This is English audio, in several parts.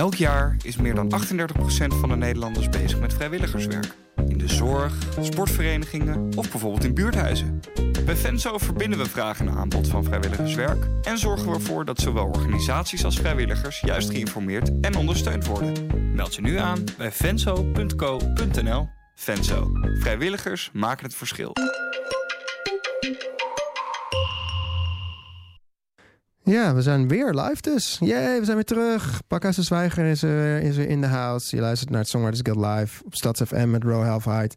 Elk jaar is meer dan 38% van de Nederlanders bezig met vrijwilligerswerk. In de zorg, sportverenigingen of bijvoorbeeld in buurthuizen. Bij Venso verbinden we vraag en aanbod van vrijwilligerswerk en zorgen we ervoor dat zowel organisaties als vrijwilligers juist geïnformeerd en ondersteund worden. Meld je nu aan bij venso.co.nl. Venso. Vrijwilligers maken het verschil. Ja, we zijn weer live dus. Yay, we zijn weer terug. Pakhuis de Zwijger is er, is er in de house. Je luistert naar het Songwriters Guild Live op Stads FM met Row Halfheid.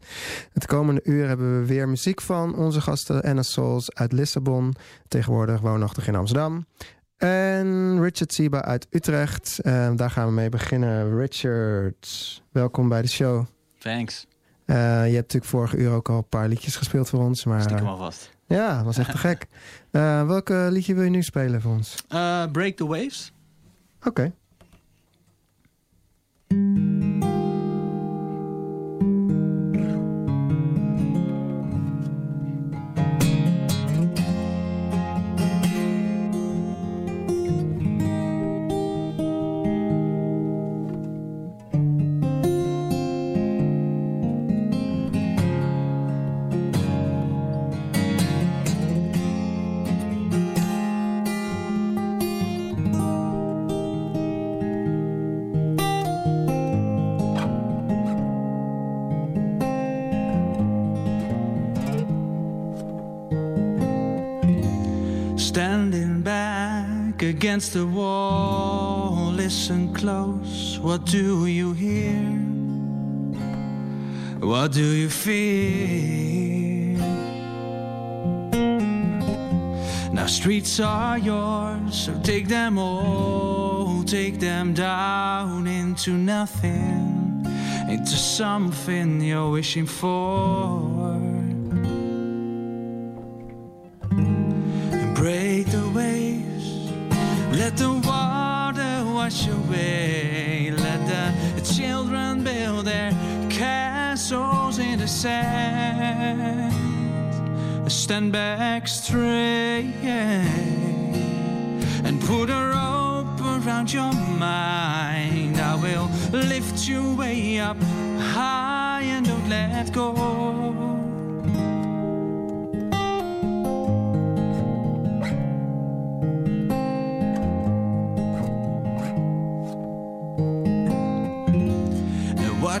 Het komende uur hebben we weer muziek van onze gasten Anna Souls uit Lissabon. Tegenwoordig woonachtig in Amsterdam. En Richard Siba uit Utrecht. En daar gaan we mee beginnen. Richard, welkom bij de show. Thanks. Uh, je hebt natuurlijk vorige uur ook al een paar liedjes gespeeld voor ons. Maar, Stiekem alvast. Ja, was echt te gek. Uh, welke liedje wil je nu spelen voor ons? Uh, Break the Waves. Oké. Okay. Against the wall. Listen close. What do you hear? What do you feel? Now, streets are yours, so take them all. Take them down into nothing, into something you're wishing for. And break the let the water wash away. Let the children build their castles in the sand. Stand back straight and put a rope around your mind. I will lift you way up high and don't let go.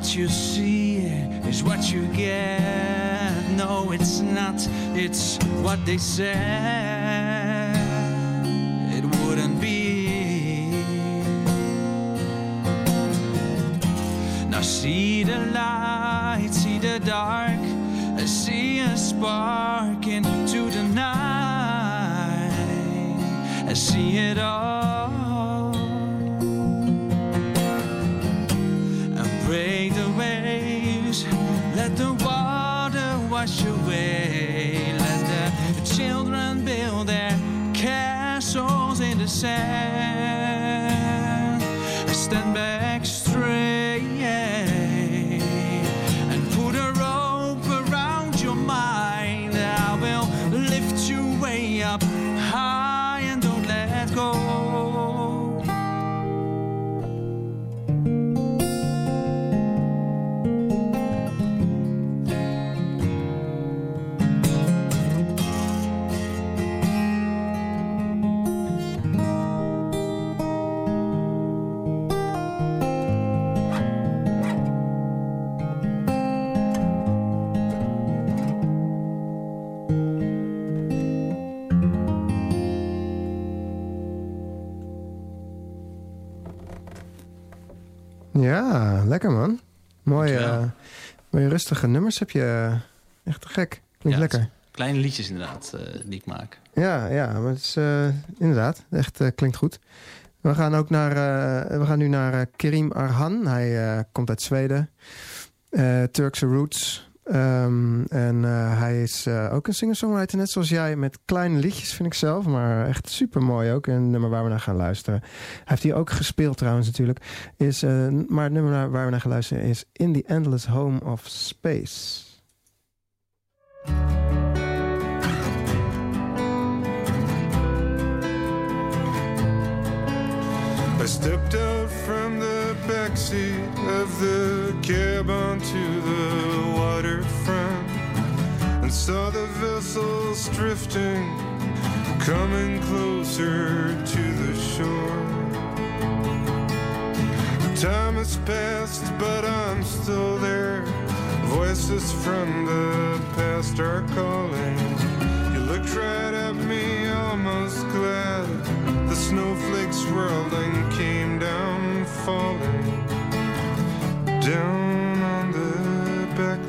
What you see is what you get. No, it's not, it's what they said. It wouldn't be. Now, see the light, see the dark, I see a spark into the night. I see it all. Wash away. Let the children build their castles in the sand. Rustige nummers heb je. Echt te gek. Klinkt ja, lekker. Kleine liedjes inderdaad, uh, die ik maak. Ja, ja maar het is uh, inderdaad, echt klinkt goed. We gaan ook naar, we gaan nu naar Kerim Arhan. Hij komt uit Zweden. Turkse Roots. Um, en uh, hij is uh, ook een singer-songwriter, net zoals jij, met kleine liedjes, vind ik zelf. Maar echt super mooi ook. Een nummer waar we naar gaan luisteren. Hij heeft hier ook gespeeld trouwens natuurlijk. Is, uh, maar het nummer waar we naar gaan luisteren is In the Endless Home of Space. I stepped out from the backseat of the cab onto and saw the vessels drifting, coming closer to the shore. Time has passed, but I'm still there. Voices from the past are calling. You looked right at me, almost glad. The snowflakes swirled and came down, falling down on the back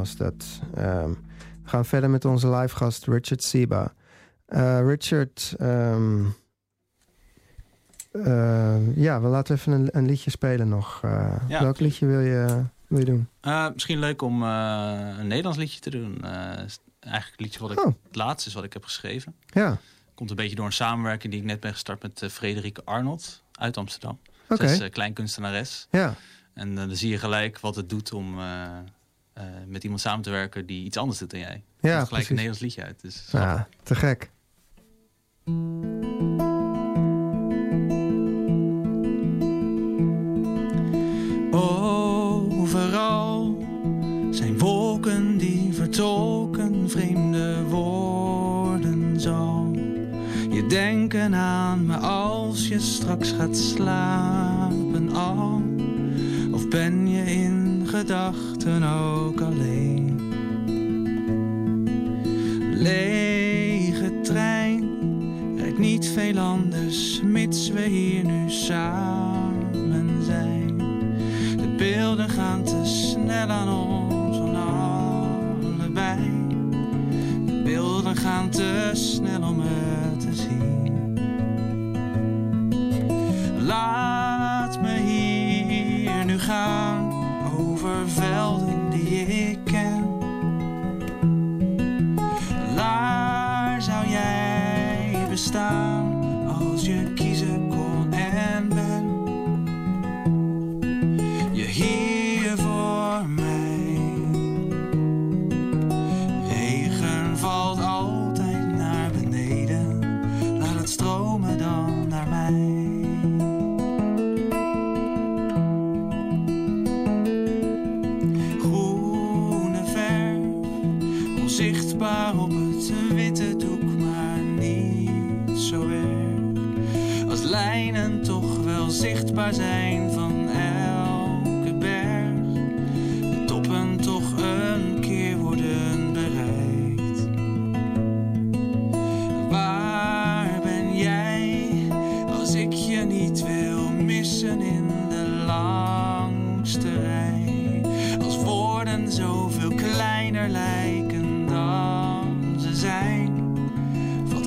was dat. Ehm, we gaan verder met onze live gast Richard Siba. Eh, Richard, ehm, eh, ja, we laten even een, een liedje spelen nog. Eh, Ja. Welk liedje wil je, wil je doen? Misschien leuk om een Nederlands liedje te doen. Eigenlijk het liedje wat ik Oh. het laatste is wat ik heb geschreven. Ja, Komt een beetje door een samenwerking die ik net ben gestart met Frederike Arnold uit Amsterdam. Zij is uh, kleinkunstenares. Ja, En dan zie je gelijk wat het doet om uh, met iemand samen te werken die iets anders doet dan jij. ja gelijk precies. een Nederlands liedje uit. Dus Ja, te gek. Overal zijn wolken die vertolken vreemde woorden zal. Je denken aan me als je straks gaat slapen al. Of ben je in gedachten ook alleen? Lege trein, rijdt niet veel anders, mits we hier nu samen zijn. De beelden gaan te snel aan ons van allebei. De beelden gaan te snel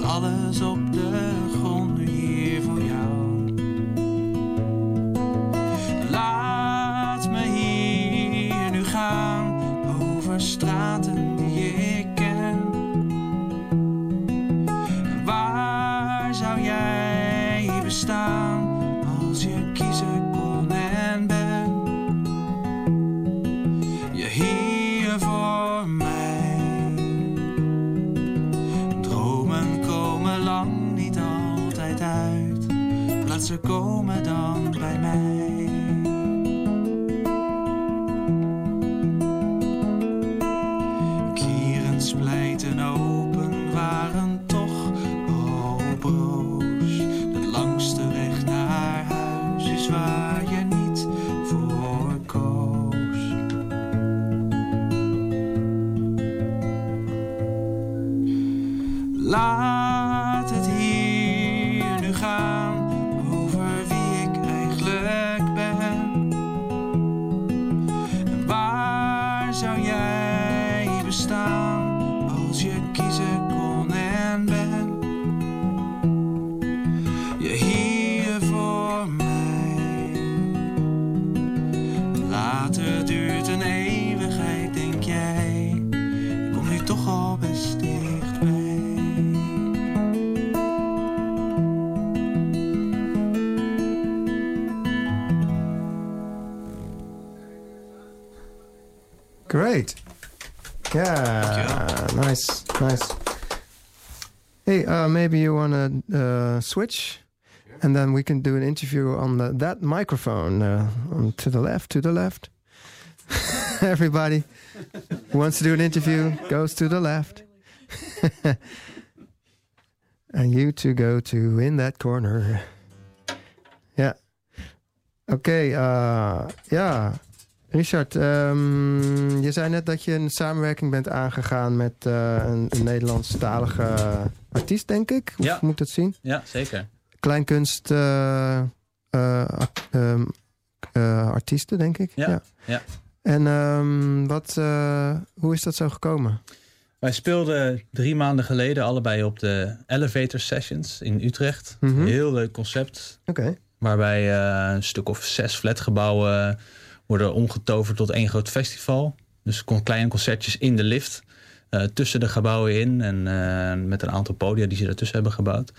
alles op de grond uh, maybe you want to uh, switch, and then we can do an interview on the, that microphone uh, on, to the left, to the left. Everybody who wants to do an interview goes to the left, and you two go to in that corner. Yeah. Okay. uh, ja. Richard, ehm, je zei net dat je een samenwerking bent aangegaan met eh, een, een Nederlandstalige artiest, denk ik. Hoe Ja. moet ik het zien? Ja, zeker. Kleinkunst eh, artiesten, denk ik. Ja, ja. En ehm, wat, hoe is dat zo gekomen? Wij speelden drie maanden geleden allebei op de Elevator Sessions in Utrecht. Mhm. Heel leuk concept. Oké. Waarbij een stuk of zes flatgebouwen worden omgetoverd tot één groot festival. Dus kleine concertjes in de lift. eh, tussen de gebouwen in. En eh, met een aantal podia die ze ertussen hebben gebouwd.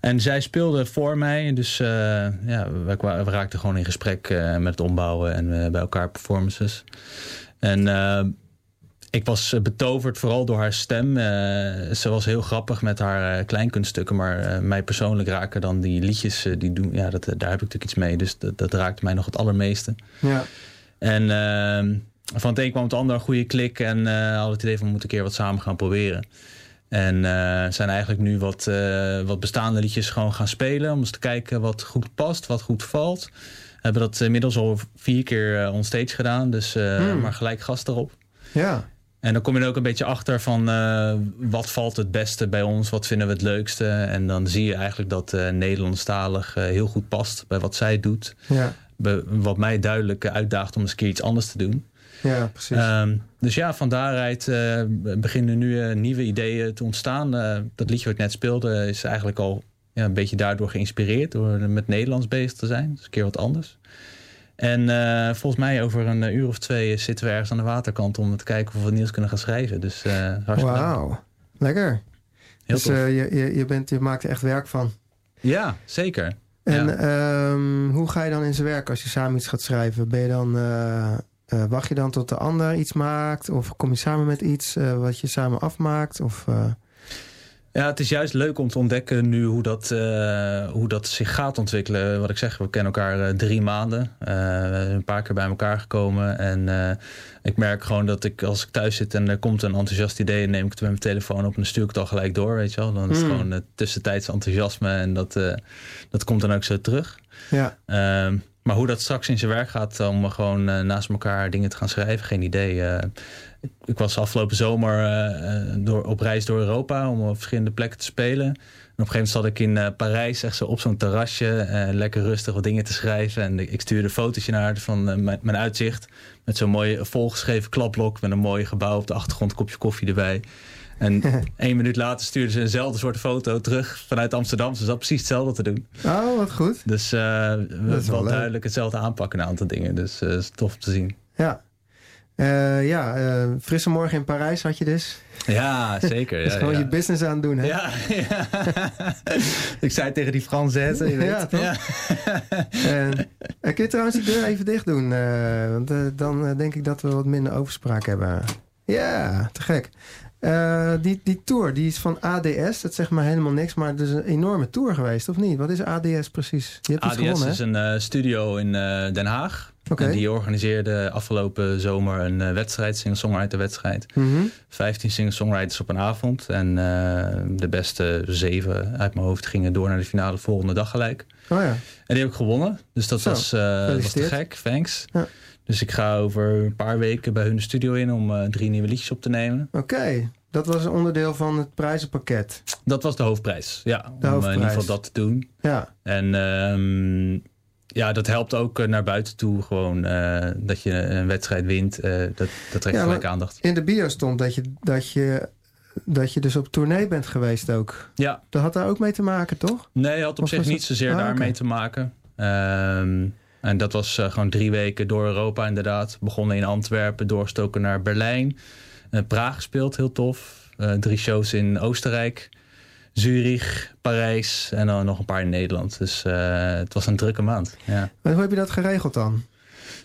En zij speelde voor mij. Dus eh, ja, we, we raakten gewoon in gesprek met het ombouwen en bij elkaar performances. En ik was eh, betoverd vooral door haar stem. Eh, ze was heel grappig met haar eh, kleinkunststukken. Maar mij persoonlijk raken dan die liedjes die doen. Ja, dat, daar heb ik natuurlijk iets mee. Dus dat, dat raakte mij nog het allermeeste. Ja. En ehm, van het een kwam het ander een goede klik. En hadden het idee van we moeten een keer wat samen gaan proberen. En zijn eigenlijk nu wat, wat bestaande liedjes gewoon gaan spelen. Om eens te kijken wat goed past, wat goed valt. We hebben dat inmiddels al vier keer onstage gedaan. Dus Hmm. maar gelijk gast erop. Ja. En dan kom je er ook een beetje achter van eh, wat valt het beste bij ons, wat vinden we het leukste. En dan zie je eigenlijk dat eh Nederlandstalig eh, heel goed past bij wat zij doet. Ja. Be- wat mij duidelijk uitdaagt om eens een keer iets anders te doen. Ja, precies. Ehm, dus ja, van daaruit beginnen nu nieuwe ideeën te ontstaan. Dat liedje wat ik net speelde is eigenlijk al ja, een beetje daardoor geïnspireerd. Door met Nederlands bezig te zijn. Dus een keer wat anders. En eh, volgens mij over een eh, uur of twee zitten we ergens aan de waterkant om te kijken of we nieuws kunnen gaan schrijven. Dus eh hartstikke. Wauw. Lekker. dus tof. eh, je, je, je, bent, je maakt er echt werk van. Ja, zeker. En Ja. ehm, hoe ga je dan in zijn werk als je samen iets gaat schrijven? Ben je dan, wacht je dan tot de ander iets maakt? Of kom je samen met iets wat je samen afmaakt? Of, Ja, het is juist leuk om te ontdekken nu hoe dat, eh, hoe dat zich gaat ontwikkelen. Wat ik zeg, we kennen elkaar eh, drie maanden. Eh, we zijn een paar keer bij elkaar gekomen. En ik merk gewoon dat ik als ik thuis zit en er komt een enthousiast idee... neem ik het met mijn telefoon op en dan stuur ik het al gelijk door, weet je wel. Dan is het Hmm. gewoon eh, tussentijds enthousiasme en dat, dat komt dan ook zo terug. ja. Ehm, maar hoe dat straks in zijn werk gaat om gewoon naast elkaar dingen te gaan schrijven, geen idee. Ik, was afgelopen zomer eh, eh, door, op reis door Europa om op verschillende plekken te spelen. En op een gegeven moment zat ik in eh, Parijs, echt zo op zo'n terrasje, eh, lekker rustig wat dingen te schrijven. En ik stuurde een fotootje naar haar van mijn, mijn uitzicht. Met zo'n mooi volgeschreven klapblok met een mooi gebouw op de achtergrond, kopje koffie erbij. En één minuut later stuurde ze eenzelfde soort foto terug vanuit Amsterdam. Ze zat precies hetzelfde te doen. Oh, wat goed. Dus we hebben wel duidelijk hetzelfde aanpakken een aantal dingen. Dus is tof om te zien. Ja. Eh, ja, eh, frisse morgen in Parijs had je dus. Ja, zeker. Ja, gewoon ja. je business aan het doen, hè? Ja, ja. ik zei tegen die Franse, je weet. Ja, toch? En, eh, kun je trouwens de deur even dicht doen? want dan denk ik dat we wat minder overspraak hebben. Ja, te gek. Die, die tour, die is van ADS. Dat zegt maar helemaal niks, maar het is een enorme tour geweest, of niet? Wat is ADS precies? Je hebt ADS gewonnen, is hè? een studio in Den Haag. En die organiseerde afgelopen zomer een eh, wedstrijd, singer-songwriter wedstrijd. Mhm. 15 singer-songwriters op een avond. En eh, de beste zeven uit mijn hoofd gingen door naar de finale de volgende dag gelijk. Oh ja. En die heb ik gewonnen. Dus dat Zo, was, eh, was te gek. Thanks. Ja. Dus ik ga over een paar weken bij hun de studio in om drie nieuwe liedjes op te nemen. Oké, dat was een onderdeel van het prijzenpakket. Dat was de hoofdprijs. Ja, om eh, in ieder geval dat te doen. Ja, En ehm, ja, dat helpt ook eh, naar buiten toe. Gewoon eh, dat je een wedstrijd wint. eh, dat, dat trekt Ja, gelijk aandacht. in de bio stond dat je, dat je, dat je dus op tournee bent geweest ook. Ja, Dat had daar ook mee te maken, toch? nee, had op Of zich niet zozeer Ah, daarmee te maken. Ehm, en dat was gewoon drie weken door Europa inderdaad. Begonnen in Antwerpen, doorstoken naar Berlijn. Praag gespeeld, heel tof. Drie shows in Oostenrijk. Zurich, Parijs en dan nog een paar in Nederland. Dus eh, het was een drukke maand. Ja. Maar hoe heb je dat geregeld dan?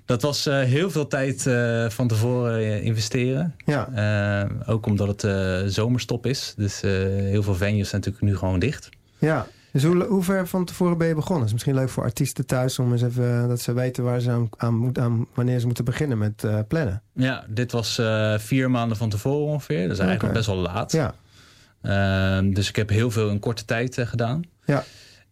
Dat was eh, heel veel tijd eh, van tevoren investeren. Ja, ook omdat het zomerstop is. Dus heel veel venues zijn natuurlijk nu gewoon dicht. ja. Dus hoe, hoe ver van tevoren ben je begonnen? is misschien leuk voor artiesten thuis om eens even dat ze weten waar ze aan, aan, moet- aan wanneer ze moeten beginnen met plannen. Ja, dit was vier maanden van tevoren ongeveer. Dat is eigenlijk best wel laat. Ja, dus ik heb heel veel in korte tijd eh, gedaan. Ja.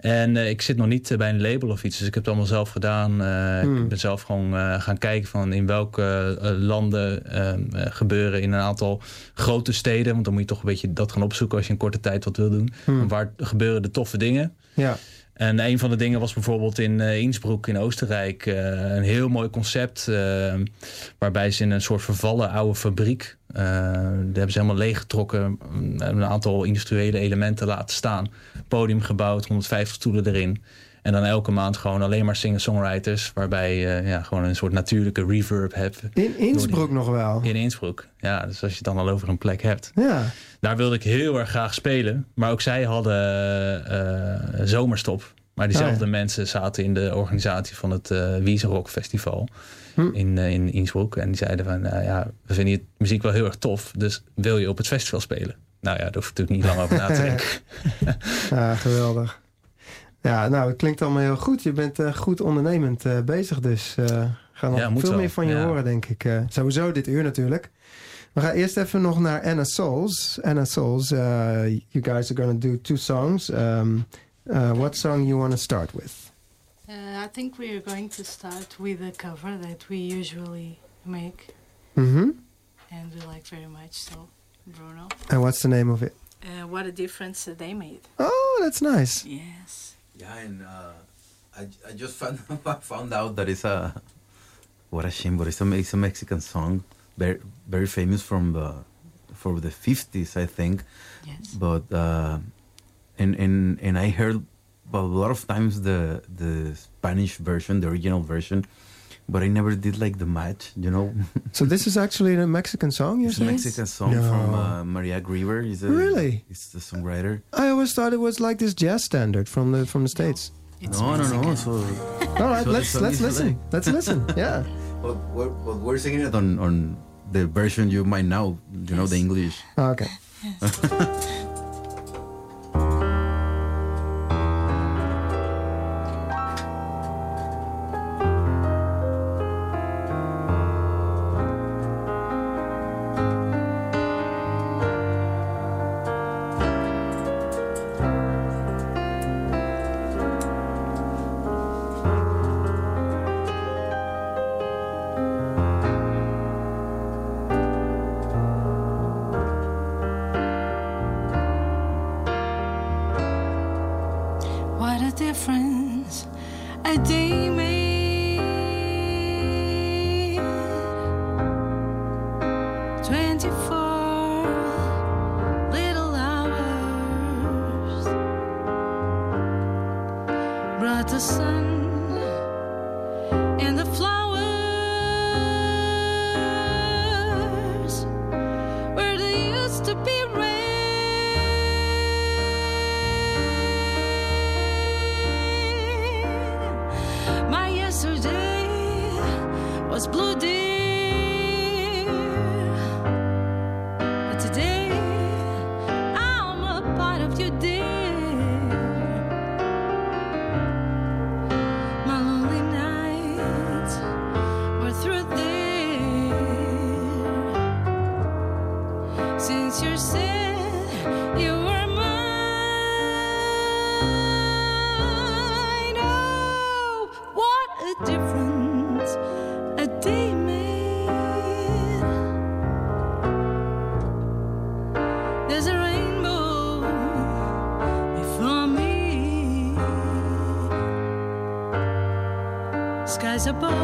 En eh, ik zit nog niet eh, bij een label of iets. Dus ik heb het allemaal zelf gedaan. Eh, Hmm. Ik ben zelf gewoon gaan kijken van in welke landen ehm, eh, gebeuren in een aantal grote steden. Want dan moet je toch een beetje dat gaan opzoeken als je in korte tijd wat wil doen. Hmm. Waar gebeuren de toffe dingen. ja. En een van de dingen was bijvoorbeeld in eh, Innsbruck in Oostenrijk. eh, een heel mooi concept. eh, waarbij ze in een soort vervallen oude fabriek. eh, daar hebben ze helemaal leeggetrokken. mm, Een aantal industriële elementen laten staan. Podium gebouwd, 150 stoelen erin. En dan elke maand gewoon alleen maar singer-songwriters. Waarbij je ja, gewoon een soort natuurlijke reverb hebt. In Innsbruck nog wel. In Innsbruck. Ja, dus als je het dan al over een plek hebt. Ja, Daar wilde ik heel erg graag spelen. Maar ook zij hadden eh, zomerstop. Maar diezelfde ja. mensen zaten in de organisatie van het eh Wiesenrock Festival Hm. in, eh, in Innsbruck. En die zeiden van, nou ja, we vinden je muziek wel heel erg tof. Dus wil je op het festival spelen? Nou ja, daar hoef ik natuurlijk niet lang over na te denken. ja geweldig. Ja, nou, het klinkt allemaal heel goed. Je bent eh, goed ondernemend eh, bezig, dus eh gaan nog Ja, veel wel. meer van je Ja. horen, denk ik. Eh, sowieso dit uur natuurlijk. We gaan eerst even nog naar Anna Souls. Anna Souls, uh, you guys are going to do two songs. Um, uh, what song you want to start with? Uh, I think we are going to start with a cover that we usually make Mm-hmm. and we like very much. So, Bruno, And what's the name of it? uh, what a difference that they made. Oh, that's nice. Yes. Yeah, and uh, I, I just found found out that it's a what a shame, but it's a it's a Mexican song, very very famous from the for the fifties, I think. Yes. But uh, and and and I heard, a lot of times the the Spanish version, the original version, but I never did like the match. You know, So this is actually a Mexican song, you're it's a? Mexican song No. from uh, Maria Grever. Is a, Really? It's the songwriter. I always thought it was like this jazz standard from the from the states. It's no, no, no. Mexican. So All right, So let's let's listen. like- Let's listen. Yeah. But we're, but we're singing it on, on the version you might know, you know, the English. Okay. What sun skies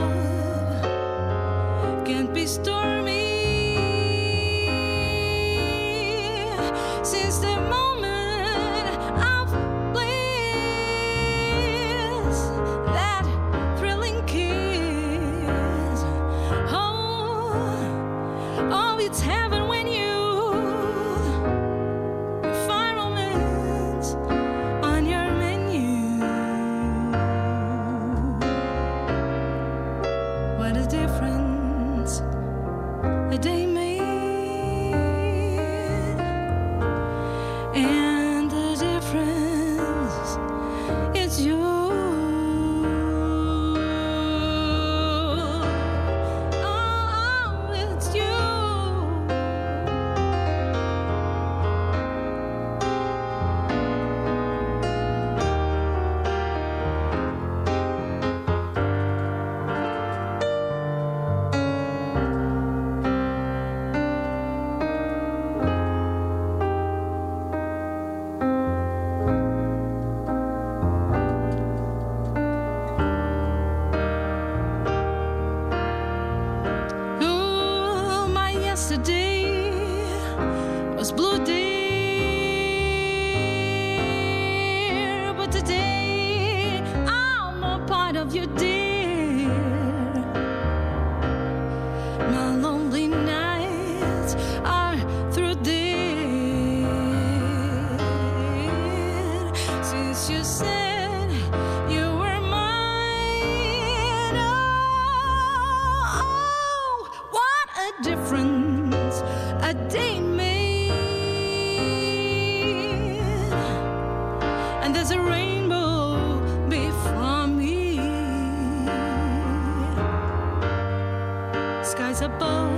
Skies above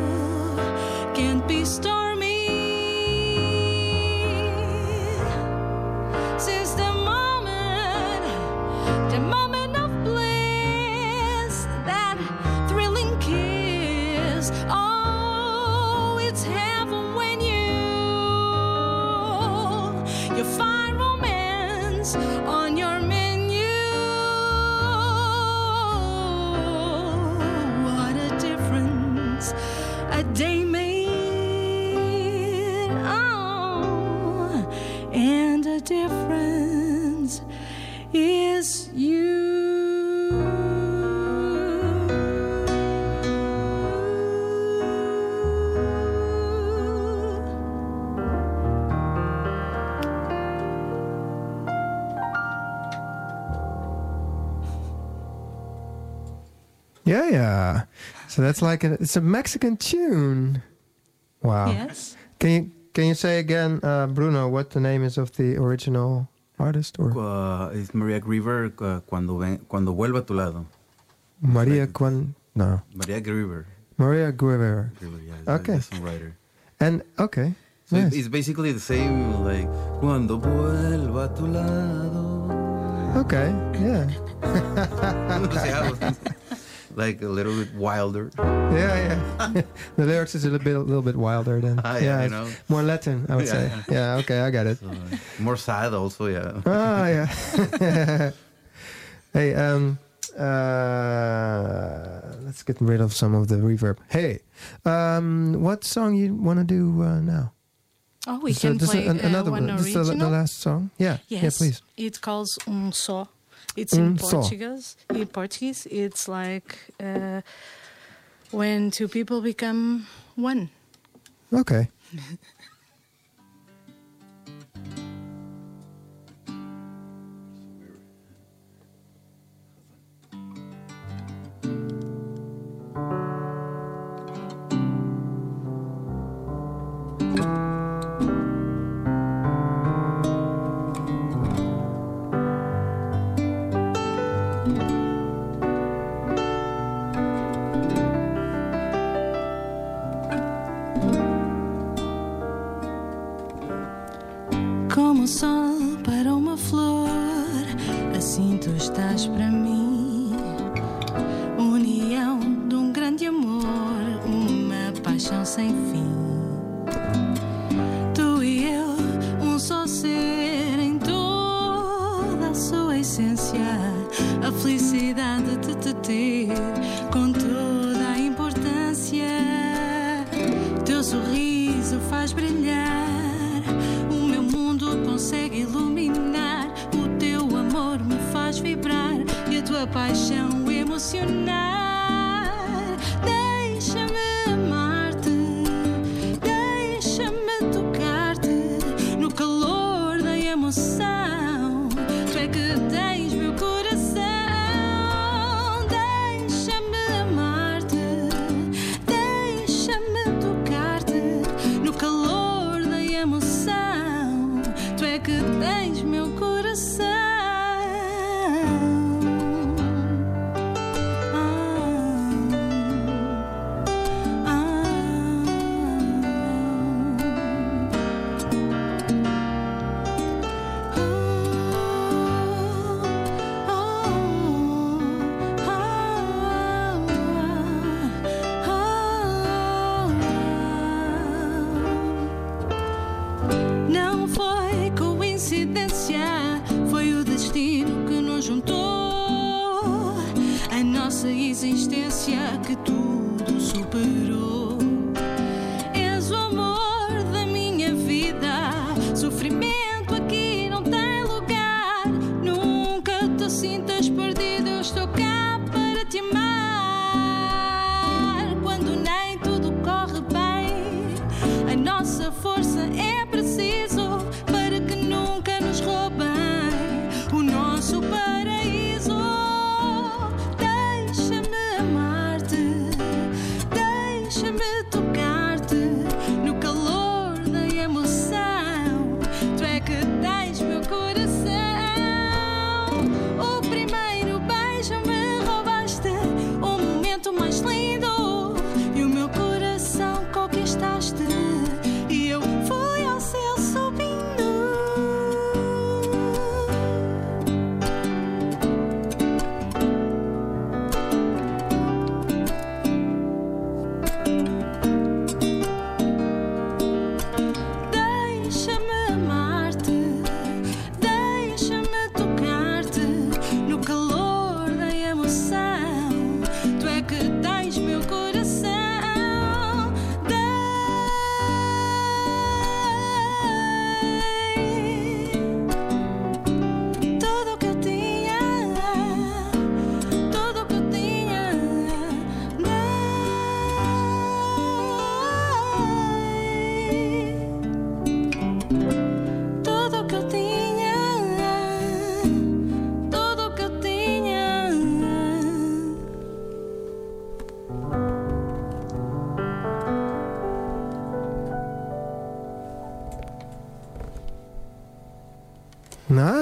can't be stormy. So that's like a, it's a Mexican tune. Wow. Yes. Can you can you say again, uh, Bruno, what the name is of the original artist or Uh, it's Maria Grever uh, cuando, ven, cuando vuelva a tu lado. Maria like- Quan? No, Maria Grever. Maria Guevara. Grever yeah, it's Okay. the songwriter. And okay, So nice. it's basically the same, like, cuando vuelva a tu lado. okay, yeah, Yeah, like a little bit wilder. yeah, yeah. the lyrics is a little bit a little bit wilder than Ah, yeah, I it's know. more Latin, I would Yeah, say. Yeah, okay, I got it. So, more sad also, yeah. Ah, yeah. hey, um, uh, let's get rid of some of the reverb. Hey, um, what song you want to do uh, now? Oh, we This, uh, can this, play an- uh, another one one. This is the, the last song. Yeah, Yes, yeah, please. It calls um só. It's Um in só. Portuguese. In Portuguese, it's like uh, when two people become one. Okay.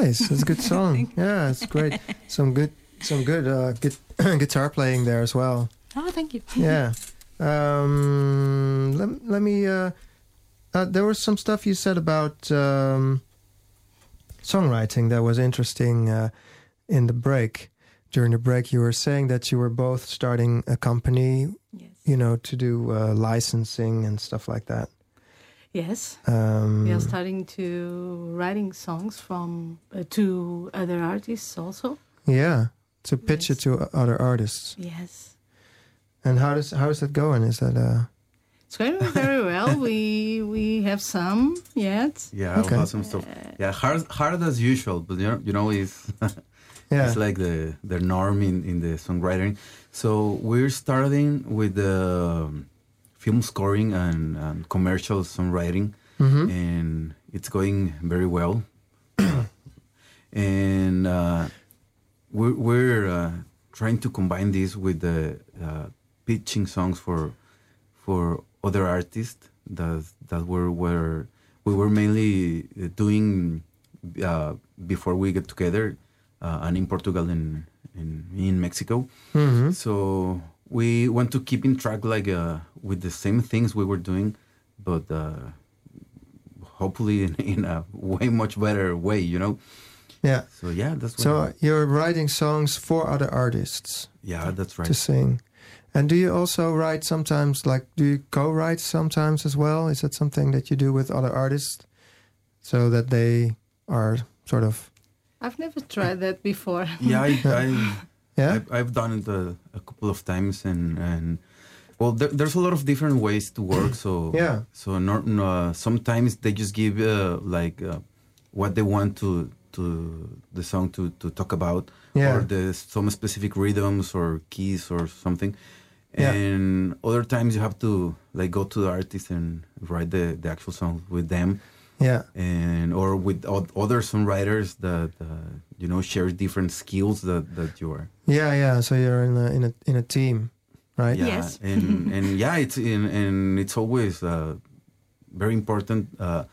Nice. It's a good song. yeah, it's great. Some good, some good uh, gu- guitar playing there as well. Oh, thank you. Yeah. Um, let, let me. Uh, uh, there was some stuff you said about um, songwriting that was interesting uh, in the break. During the break, you were saying that you were both starting a company, Yes. you know, to do uh, licensing and stuff like that. Yes. Um, We are starting to writing songs from uh, to other artists also. yeah, to pitch Yes. it to other artists. Yes. And how does how is that going? Is that uh, It's going very well. we we have some yet. Yeah, Okay. awesome stuff. Yeah, hard, hard as usual, but you know, you know, it's yeah, it's like the the norm in in the songwriting. So we're starting with the um, film scoring and, and commercial songwriting, hmm and it's going very well. and uh, we're we're uh, trying to combine this with the uh, pitching songs for for other artists that that were were we were mainly uh, doing uh, before we get together uh, and in Portugal and in in Mexico. hmm So we want to keep in track like uh, with the same things we were doing, but uh, hopefully in, in a way much better way, you know. yeah. So yeah, that's what So you're writing songs for other artists yeah, that's right. to sing. And do you also write sometimes, like, do you co-write sometimes as well? Is that something that you do with other artists so that they are sort of, I've never tried that before. yeah, I, I yeah? I've, I've done it a, a couple of times, and and well, there, there's a lot of different ways to work. So Yeah. So no, no, sometimes they just give uh, like uh, what they want to to the song to to talk about, Yeah. or the some specific rhythms or keys or something. Yeah. And other times you have to like go to the artist and write the, the actual song with them yeah. and or with o- other songwriters that uh, you know share different skills that that you are Yeah, yeah. So you're in a, in a, in a team, right? yeah Yes. and and yeah it's in, and it's always uh, very important uh,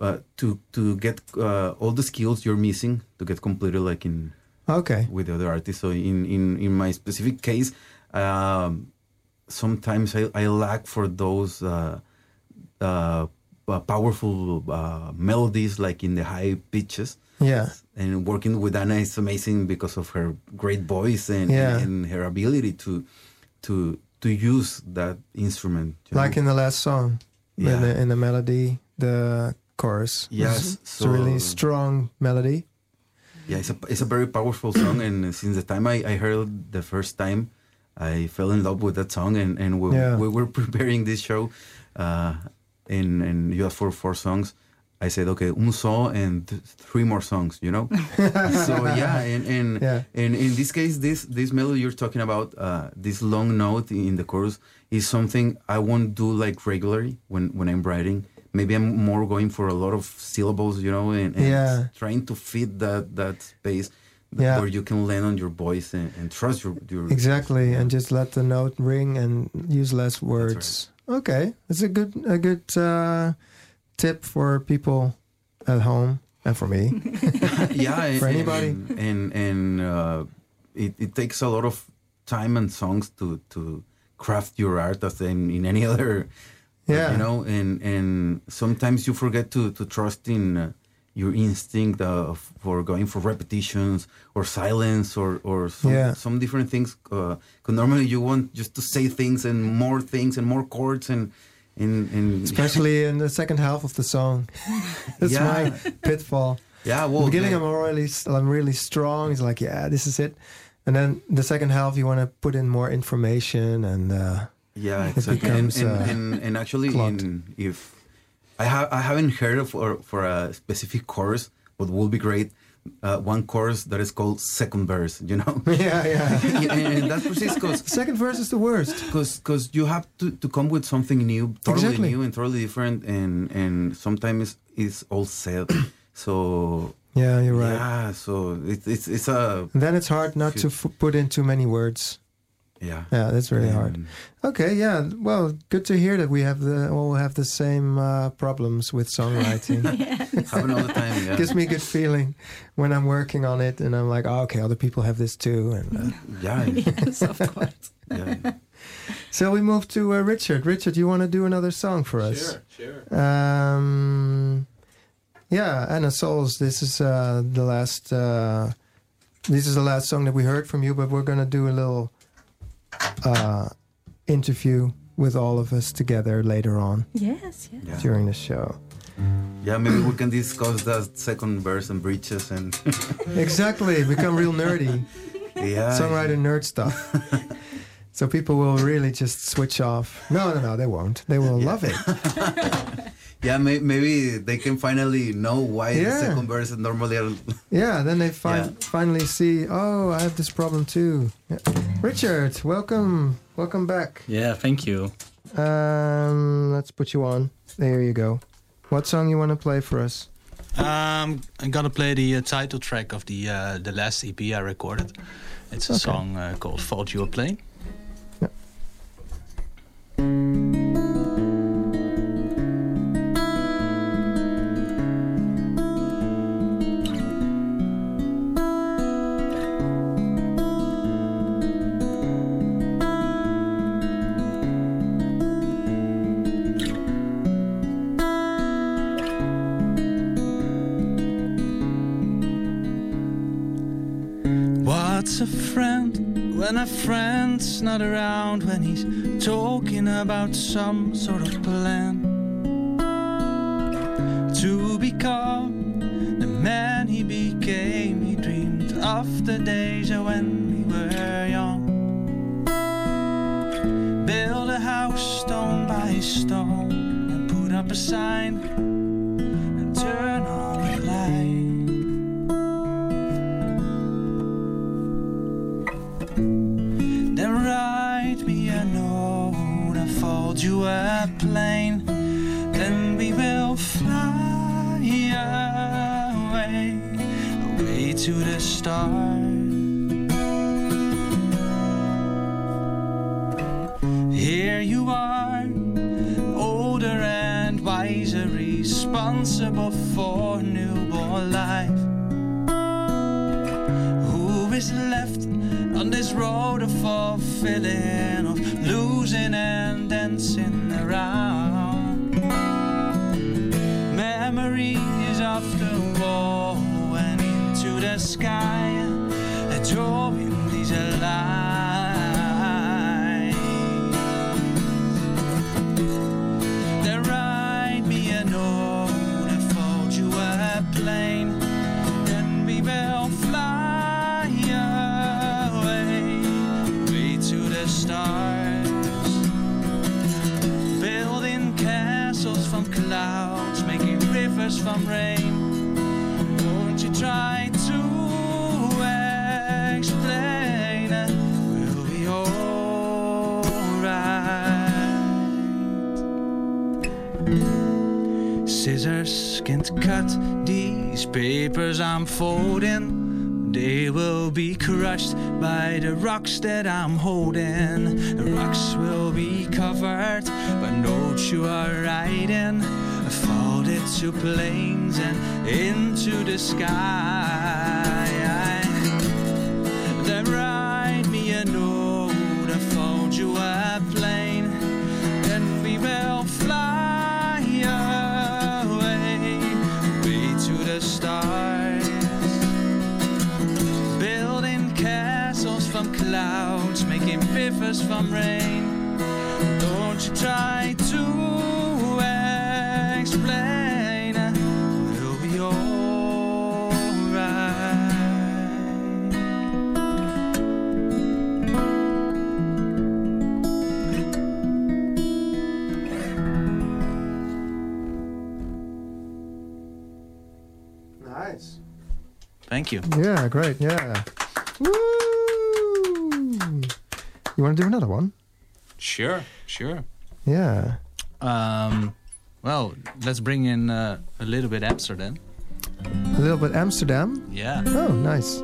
uh, to to get uh, all the skills you're missing to get completed like in Okay. with the other artists so in in in my specific case um, sometimes I, I lack for those uh, uh, powerful uh, melodies like in the high pitches Yeah. and working with Anna is amazing because of her great voice and, Yeah. and her ability to to to use that instrument. Like know? in the last song, in, Yeah. the, in the melody, the chorus. Yes, It's a really strong melody. yeah, it's a it's a very powerful song, and since the time I, I heard it the first time, I fell in love with that song, and and we, Yeah. we were preparing this show, uh, and and you asked for four songs. I said, okay, un song and th- three more songs, you know. so yeah, and and Yeah. and in this case, this this melody you're talking about, uh, this long note in the chorus is something I won't do like regularly when when I'm writing. Maybe I'm more going for a lot of syllables, you know, and, and Yeah. trying to fit that that space Yeah. where you can land on your voice and, and trust your your Exactly, and just let the note ring and use less words. Okay, it's a good a good uh, tip for people at home and for me. yeah, and, For anybody. and and, and uh, it, it takes a lot of time and songs to to craft your art as in, in any other Yeah. you know and and sometimes you forget to to trust in uh, your instinct of for going for repetitions or silence or or some, Yeah. some different things uh 'cause normally you want just to say things and more things and more chords and and, and Especially in the second half of the song, that's Yeah. my pitfall. yeah well, the beginning, yeah. I'm really I'm really strong. It's like, yeah, this is it. And then the second half, you want to put in more information and uh, Yeah, It exactly. And, becomes, and, uh, and, and actually, in, if I have I haven't heard for, for a specific chorus, but would be great. Uh, one chorus that is called second verse. You know, yeah, yeah. and, that's precisely because second verse is the worst. because because you have to, to come with something new, totally Exactly. new and totally different, and and sometimes it's all said. So Yeah, you're right. yeah, so it's it's it's a And then it's hard not to f- put in too many words. Yeah. Yeah, that's really hard. Okay, yeah. Well, good to hear that we have the all have the same uh, problems with songwriting. Happen all the time. Yeah. Gives me a good feeling when I'm working on it, and I'm like, oh, okay, other people have this too. And uh, yeah. yes, of course. yeah. so we move to uh, Richard. Richard, you want to do another song for us? sure. Um, yeah, Ana Souls. This is uh, the last. Uh, this is the last song that we heard from you, but we're gonna do a little uh, interview with all of us together later on Yes, yes. Yeah. during the show. Yeah, maybe we can discuss that second verse and breaches and Exactly, become real nerdy, yeah. songwriter nerd stuff. So people will really just switch off. No, no, no, they won't. They will love it. Yeah, may, maybe they can finally know why Yeah. the second verse is normally. Are, Yeah, then they fi- Yeah. finally see. Oh, I have this problem too. Yeah. Richard, welcome, welcome back. Yeah, thank you. Um, let's put you on. There you go. What song you want to play for us? Um, I'm gonna play the uh, title track of the uh, the last EP I recorded. It's a Okay. song uh, called "Fold You a Plane." A friend when a friend's not around when he's talking about some sort of plan to become the man he became? He dreamed of the days when we were young. Build a house stone by stone and put up a sign and turn on you a plane. Then we will fly away, away to the stars. Here you are, older and wiser, responsible for newborn life. Who is left on this road of fulfilling, of losing and dancing around? Memories of the wall and into the sky, from rain. Won't you try to explain? We'll be alright. Scissors can't cut these papers I'm folding. They will be crushed by the rocks that I'm holding. The rocks will be covered by notes you are writing. To planes and into the sky. Then write me a note and fold you a plane. Then we will fly away, way to the stars. Building castles from clouds, making rivers from rain. Don't you try to Thank you. Yeah, great. Yeah. Woo! You want to do another one? Sure, sure. Yeah. Um, well, let's bring in uh, a little bit Amsterdam. A little bit Amsterdam. Yeah. Oh, nice.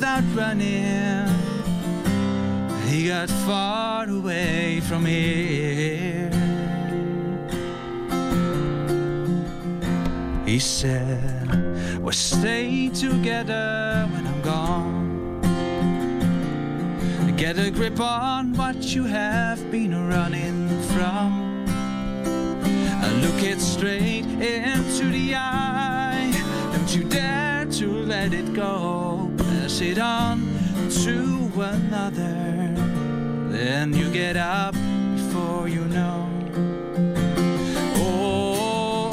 Without running he got far away from here He said, We'll stay together when I'm gone. Get a grip on what you have been running from. Look it straight into the eye. Don't you dare to let it go. Pass it on to another. Then you get up before you know. Oh,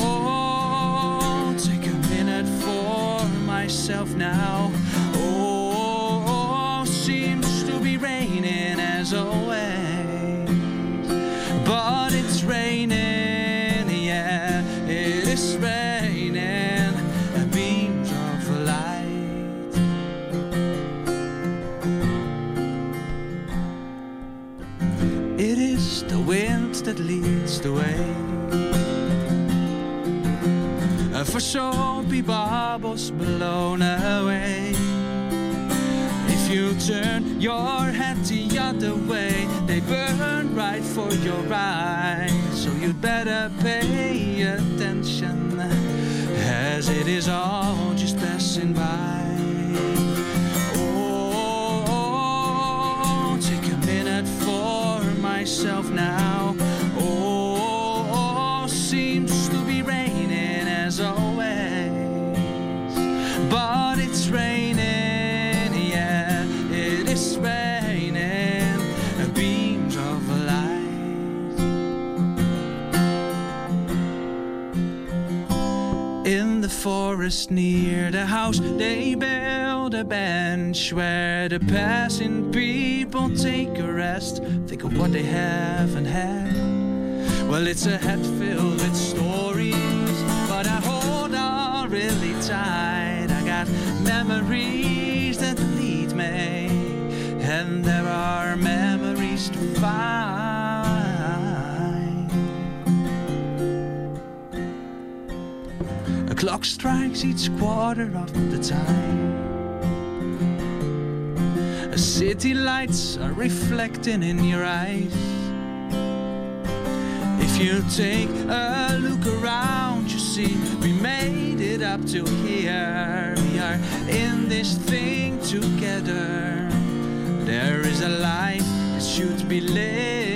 take a minute for myself now. So be bubbles blown away. If you turn your head the other way, they burn right for your eyes. So you'd better pay attention, as it is all just passing by. Oh, take a minute for myself now. Forest near the house, they build a bench where the passing people take a rest. Think of what they haven't had. Well, it's a head filled with stories, but I hold on really tight. I got memories that lead me, and there are memories to find. Clock strikes each quarter of the time. A city lights are reflecting in your eyes. If you take a look around, you see we made it up to here. We are in this thing together. There is a life that should be lived.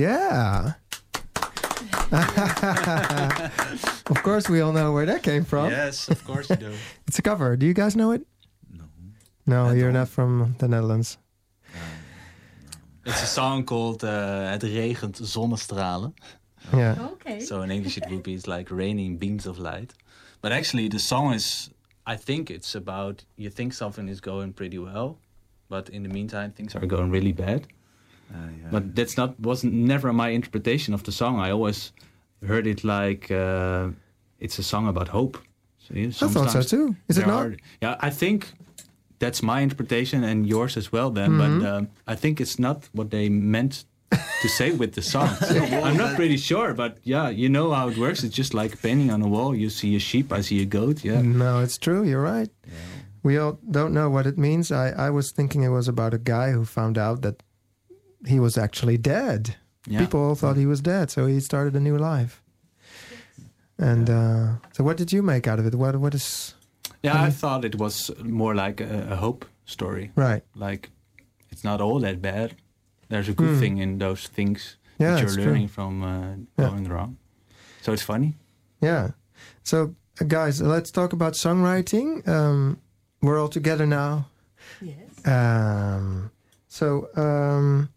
Yeah. of course, we all know where that came from. Yes, of course you do. It's a cover. Do you guys know it? No. No, I you're don't. not from the Netherlands. It's a song called uh, Het regent zonnestralen. Yeah. Okay. So in English it would be it's like raining beams of light. But actually the song is I think it's about you think something is going pretty well, but in the meantime things are going really bad. Uh, yeah. But that's not wasn't never my interpretation of the song. I always heard it like uh, it's a song about hope. Yeah, I thought so sometimes too. Is it not? are- yeah, I think that's my interpretation and yours as well, Ben. Mm-hmm. But um, I think it's not what they meant to say with the song. I'm not pretty sure, but yeah, you know how it works. It's just like painting on a wall. You see a sheep, I see a goat. Yeah, No, it's true. You're right. We all don't know what it means. I, I was thinking it was about a guy who found out that he was actually dead. yeah. People all thought he was dead, so he started a new life. And uh, so, what did you make out of it? What what is? Yeah, I thought it was more like a, a hope story. Right. Like, it's not all that bad. There's a good Hmm. thing in those things Yeah, that you're true. learning from uh, Yeah. going wrong. So it's funny. Yeah. So, uh, guys, let's talk about songwriting. Um, we're all together now. Yes. Um, so, um,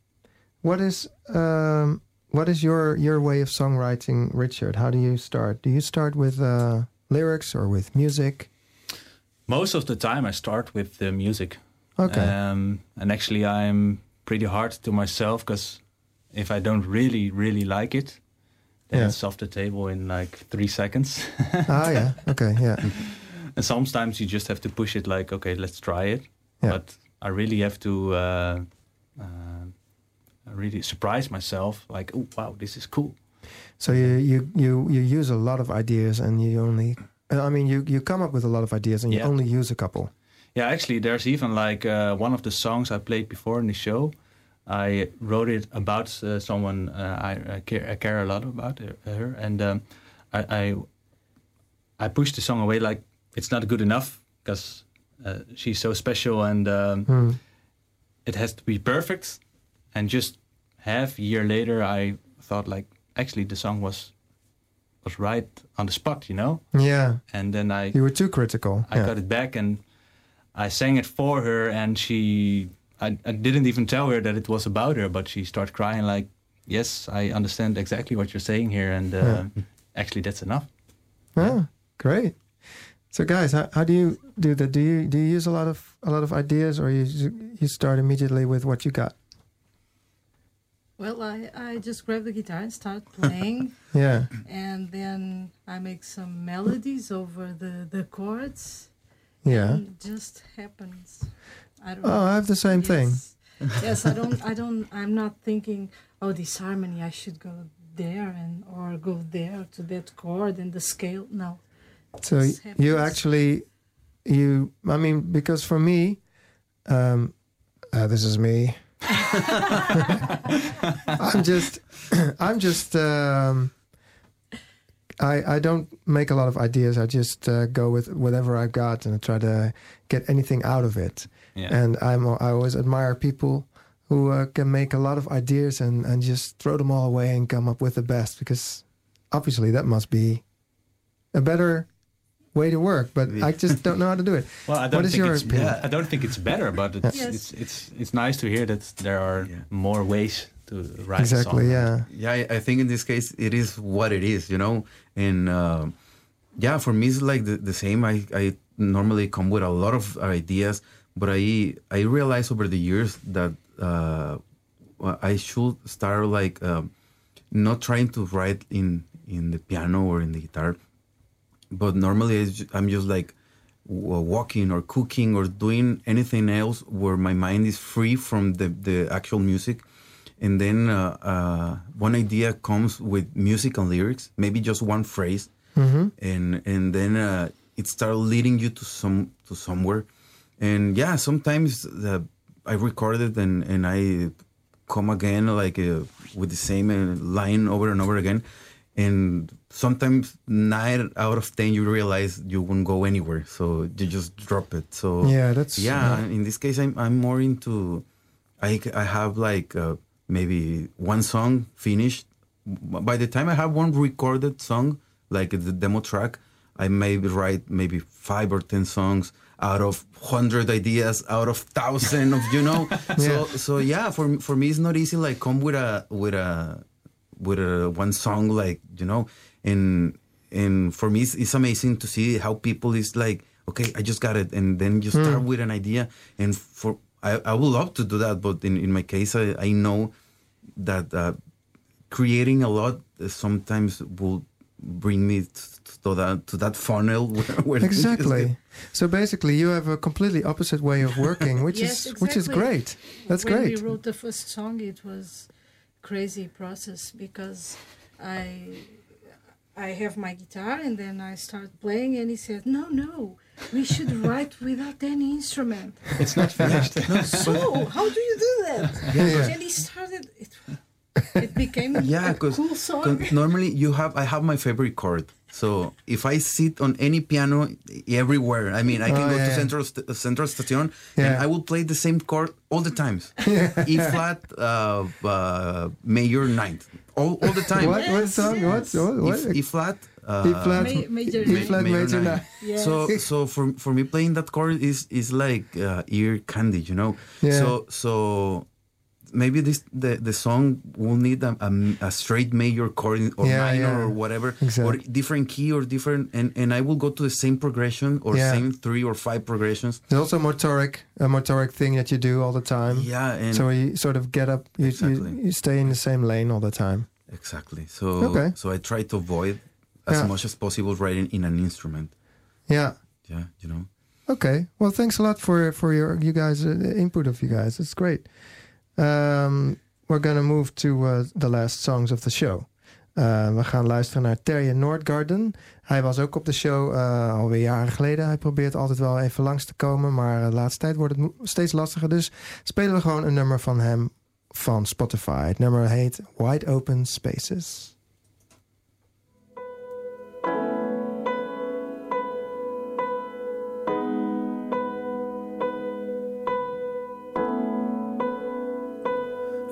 what is um, what is your your way of songwriting, Richard? How do you start? Do you start with uh, lyrics or with music? Most of the time, I start with the music. Okay. Um, and actually, I'm pretty hard to myself because if I don't really, really like it, then Yeah. it's off the table in like three seconds. ah, yeah. Okay. Yeah. and sometimes you just have to push it like, okay, let's try it. Yeah. But I really have to uh, uh, really surprise myself like, oh, wow, this is cool. So you you you you use a lot of ideas, and you only. I mean, you you come up with a lot of ideas, and you Yeah. only use a couple. Yeah, actually, there's even like uh, one of the songs I played before in the show. I wrote it about uh, someone uh, I, I, care, I care a lot about her, and um, I, I I pushed the song away like it's not good enough because uh, she's so special and um, Hmm. it has to be perfect. And just half year later, I thought like actually the song was was right on the spot, you know. Yeah. And then I You were too critical. I yeah. got it back and I sang it for her, and she. I, I didn't even tell her that it was about her, but she started crying like, "Yes, I understand exactly what you're saying here, and uh, Yeah. actually, that's enough." Ah, great. So, guys, how, how do you do that? Do you do you use a lot of a lot of ideas, or you you start immediately with what you got? Well, I, I just grab the guitar and start playing, Yeah, and then I make some melodies over the, the chords. yeah. And it just happens. I don't Oh, I have the same thing. Yes. yes, I don't. I don't. I'm not thinking. Oh, this harmony. I should go there and or go there to that chord and the scale. No. So you actually you. I mean, because for me, um, uh, this is me. I'm just, I'm just. Um, I I don't make a lot of ideas. I just uh, go with whatever I've got and I try to get anything out of it. Yeah. And I'm I always admire people who uh, can make a lot of ideas and and just throw them all away and come up with the best because obviously that must be a better way to work. But I just don't know how to do it. Well, I don't What is think your it's, opinion? I don't think it's better, but it's Yes. it's, it's it's nice to hear that there are Yeah. more ways to write Exactly. a song. Yeah. yeah I, I think in this case it is what it is you know and uh, yeah for me it's like the, the same I, I normally come with a lot of ideas but i i realized over the years that uh, i should start like um, not trying to write in in the piano or in the guitar but normally i'm just like walking or cooking or doing anything else where my mind is free from the, the actual music. And then uh, uh, one idea comes with music and lyrics maybe just one phrase. Mm-hmm. and and then uh, it starts leading you to some to somewhere. And yeah sometimes the, i record it and and i come again like uh, with the same uh, line over and over again and sometimes nine out of ten you realize you won't go anywhere. So you just drop it. So Yeah, that's yeah in this case i'm, I'm more into i, I have like uh, maybe one song finished. By the time i have one recorded song like the demo track i maybe write maybe five or ten songs out of hundred ideas out of thousand of you know? So so yeah for for me it's not easy like come with a with a with a one song like you know and and for me it's, it's amazing to see how people is like okay i just got it and then you start with an idea and for i, I would love to do that but in, in my case i, I know that uh, creating a lot sometimes will bring me t- to that to that funnel where, where Exactly. So basically, you have a completely opposite way of working, which Yes, is which is great. That's when great. we wrote the first song, it was crazy process because I I have my guitar and then I start playing and he said, "No, no, we should write without any instrument." It's not finished. so how do you do that? Yeah, yeah. And he started. It, it became yeah a because cool song. normally you have i have my favorite chord So if I sit on any piano everywhere, I mean, I can Oh, go yeah. to Central St- Central Station Yeah. and I will play the same chord all the times. E flat, uh, uh, major ninth, all, all the time. What? What song? What? What? what? E, e flat. Uh, E flat, Ma- major E nine. flat, major nine. Yes. So so for for me playing that chord is is like uh, ear candy, you know. Yeah. So so maybe this the the song will need a, a, a straight major chord or Yeah, minor yeah. or whatever Exactly. or different key or different and and I will go to the same progression or Yeah. same three or five progressions. There's also motoric, a motoric thing that you do all the time. Yeah, and so you sort of get up, you, Exactly. you, you stay in the same lane all the time. exactly. So Okay. so I try to avoid as much as possible writing in an instrument. Yeah. Yeah, you know. Okay. Well, thanks a lot for for your you guys uh, input of you guys. It's great. Um, we're gonna move to uh, the last songs of the show. Uh, we gaan luisteren naar Terje Noordgarden. Hij was ook op de show uh, alweer jaren geleden. Hij probeert altijd wel even langs te komen, maar uh, de laatste tijd wordt het steeds lastiger. Dus spelen we gewoon een nummer van hem van Spotify. Het nummer heet Wide Open Spaces.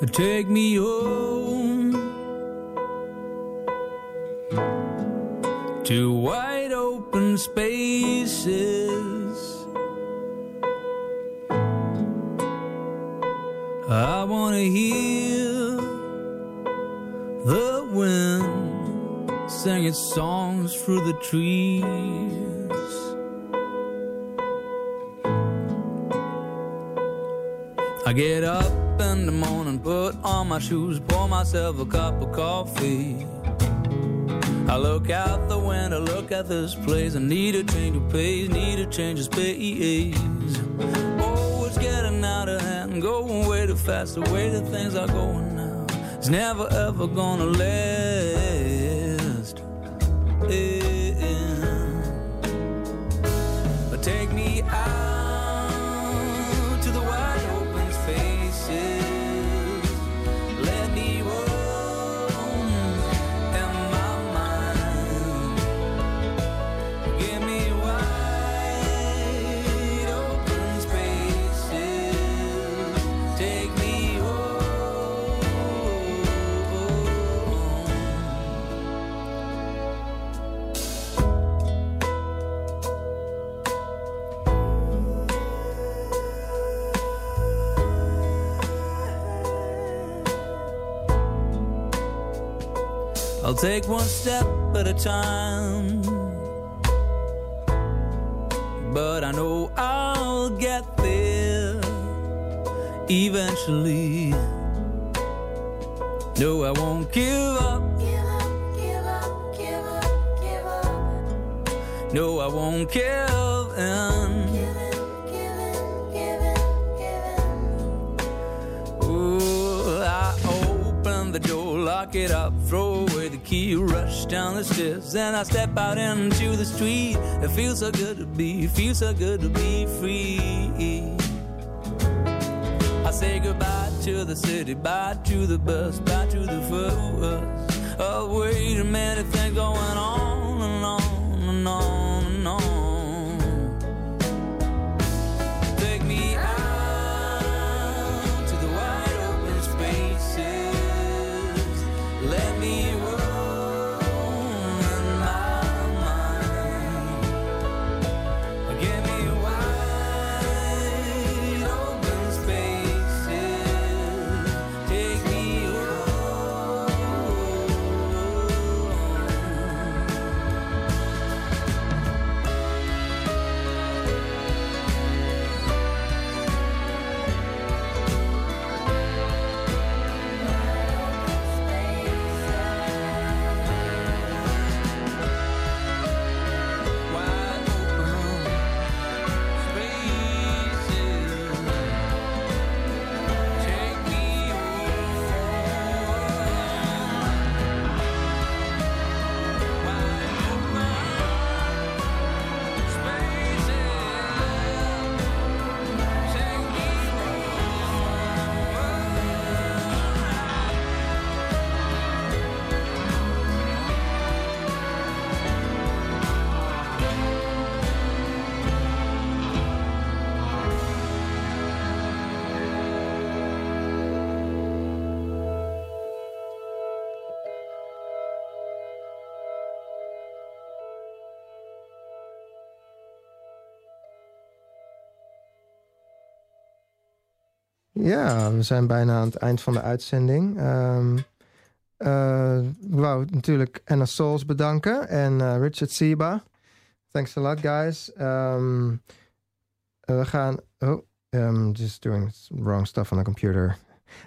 Take me home to wide open spaces. I want to hear the wind sing its songs through the trees. I get up in the morning, put on my shoes, pour myself a cup of coffee. I look out the window, look at this place. I need a change of pace, need a change of space. Oh, it's getting out of hand, going way too fast. The way that things are going now, it's never ever gonna last. Yeah. But take me out I'll take one step at a time. But I know I'll get there eventually. No, I won't give up. No, I won't give in. Lock it up, throw away the key, rush down the stairs. Then I step out into the street. It feels so good to be, feels so good to be free. I say goodbye to the city, bye to the bus, bye to the fuss. Oh, wait a minute, things going on and on and on. Ja, we zijn bijna aan het eind van de uitzending. Ehm eh, ik wou natuurlijk Anna Souls bedanken en eh, Richard Siba. Thanks a lot, guys. Ehm, eh, we gaan... Oh, um, just doing wrong stuff on the computer.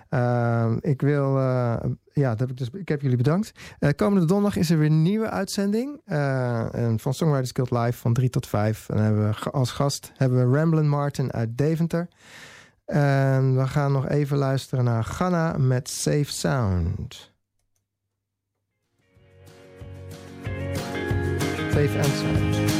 Ehm, ik wil... eh, ja, dat heb ik, dus, ik heb jullie bedankt. Eh, komende donderdag is er weer een nieuwe uitzending. eh, en van Songwriters Guild Live van 3 tot 5. En dan hebben we als gast hebben we Ramblin' Martin uit Deventer. En we gaan nog even luisteren naar Ghana met Safe Sound. Safe and Sound.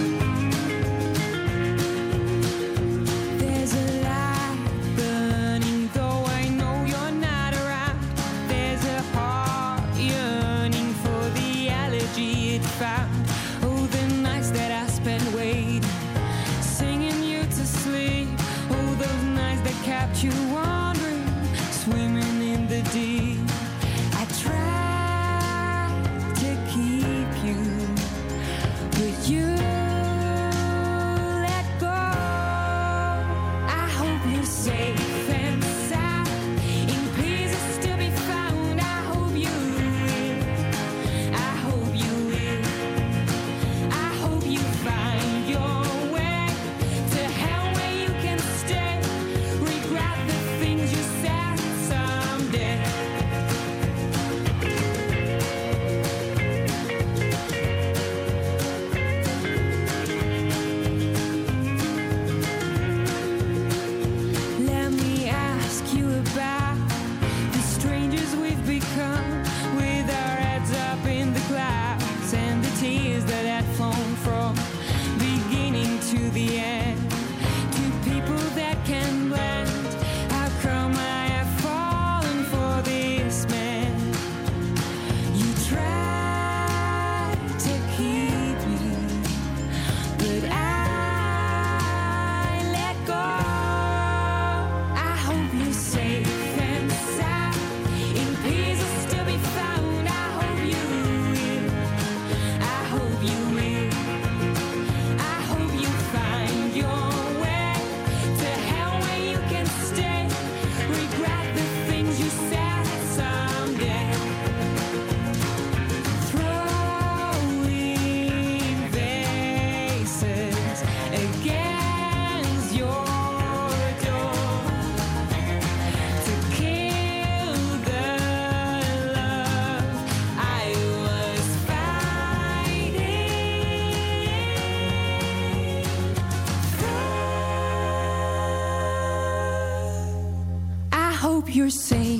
You're safe